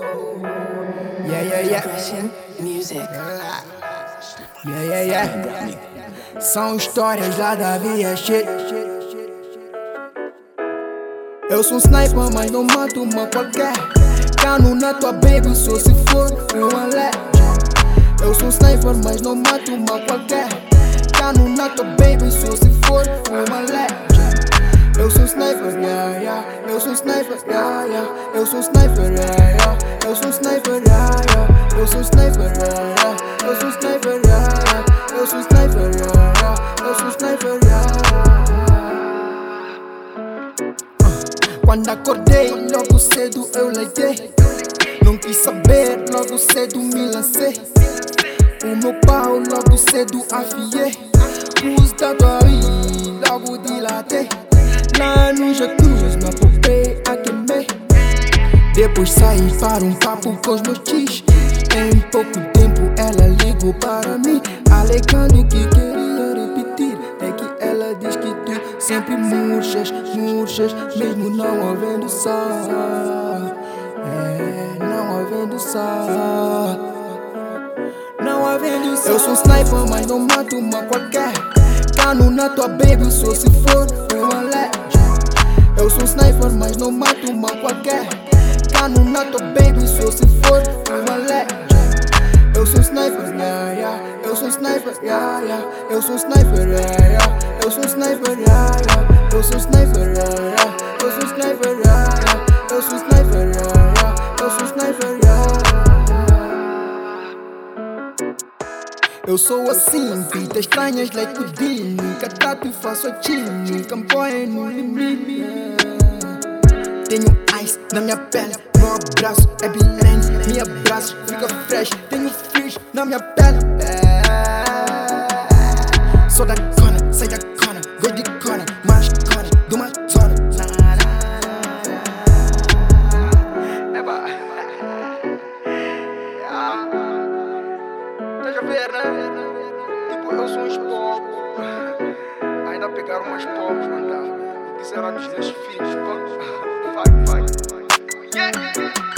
Yeah, yeah, yeah. Music. Yeah, yeah, yeah. São histórias lá da via shit. Eu sou um sniper, mas não mato uma qualquer. Cano na tua baby, só se for um alé. Eu sou um sniper, mas não mato uma qualquer. Cano na tua baby, só se for um alé. Eu sou sniper, yeah, yeah. Eu sou sniper, yeah, yeah. Eu sou sniper, yeah, yeah. Eu sou sniper, yeah, yeah. Eu sou sniper, yeah, yeah. Eu sou sniper, yeah, yeah. Eu sou sniper, yeah, yeah. Eu sou sniper, yeah. Quando acordei, logo cedo eu leitei. Não quis saber, logo cedo me lancei. O meu pau logo cedo afiei. Os dado aí, logo dilatei. No jacuzzi, me apopei a queimei. Depois saí para um papo com os meus tis. Em pouco tempo ela ligou para mim, alegando que queria repetir. É que ela diz que tu sempre murchas, murchas, mesmo não havendo sol. É, não havendo sol. Eu sou um sniper, mas não mato uma qualquer. Cano na tua baby, só se for. Eu sou um sniper, mas não mato uma qualquer. Cano na tua baby, só se for um alé. Eu sou um sniper, yeah, yeah. Eu sou um sniper, yeah, yeah. Eu sou um sniper, yeah, yeah. Eu sou um sniper, yeah, yeah. Eu sou um sniper, yeah, yeah. Eu sou um sniper, yeah, yeah. Eu sou um sniper, yeah, yeah. Eu sou um sniper, yeah. Eu sou assim, vida estranhas, like o Dini Nunca e faço time, campanha no limite Tenho ice na minha pele, meu abraço é bilene Me abraço, fica fresh, tenho fish na minha pele. Sou da cona, sai da cona, gosto de cona Mais cona, do uma zona Eba Estás a ver, né? Tipo, eu sou um espoco. Ainda pegaram umas pobres, mano. Quiseram dizer os filhos, pô. Vai, vai. Yeah.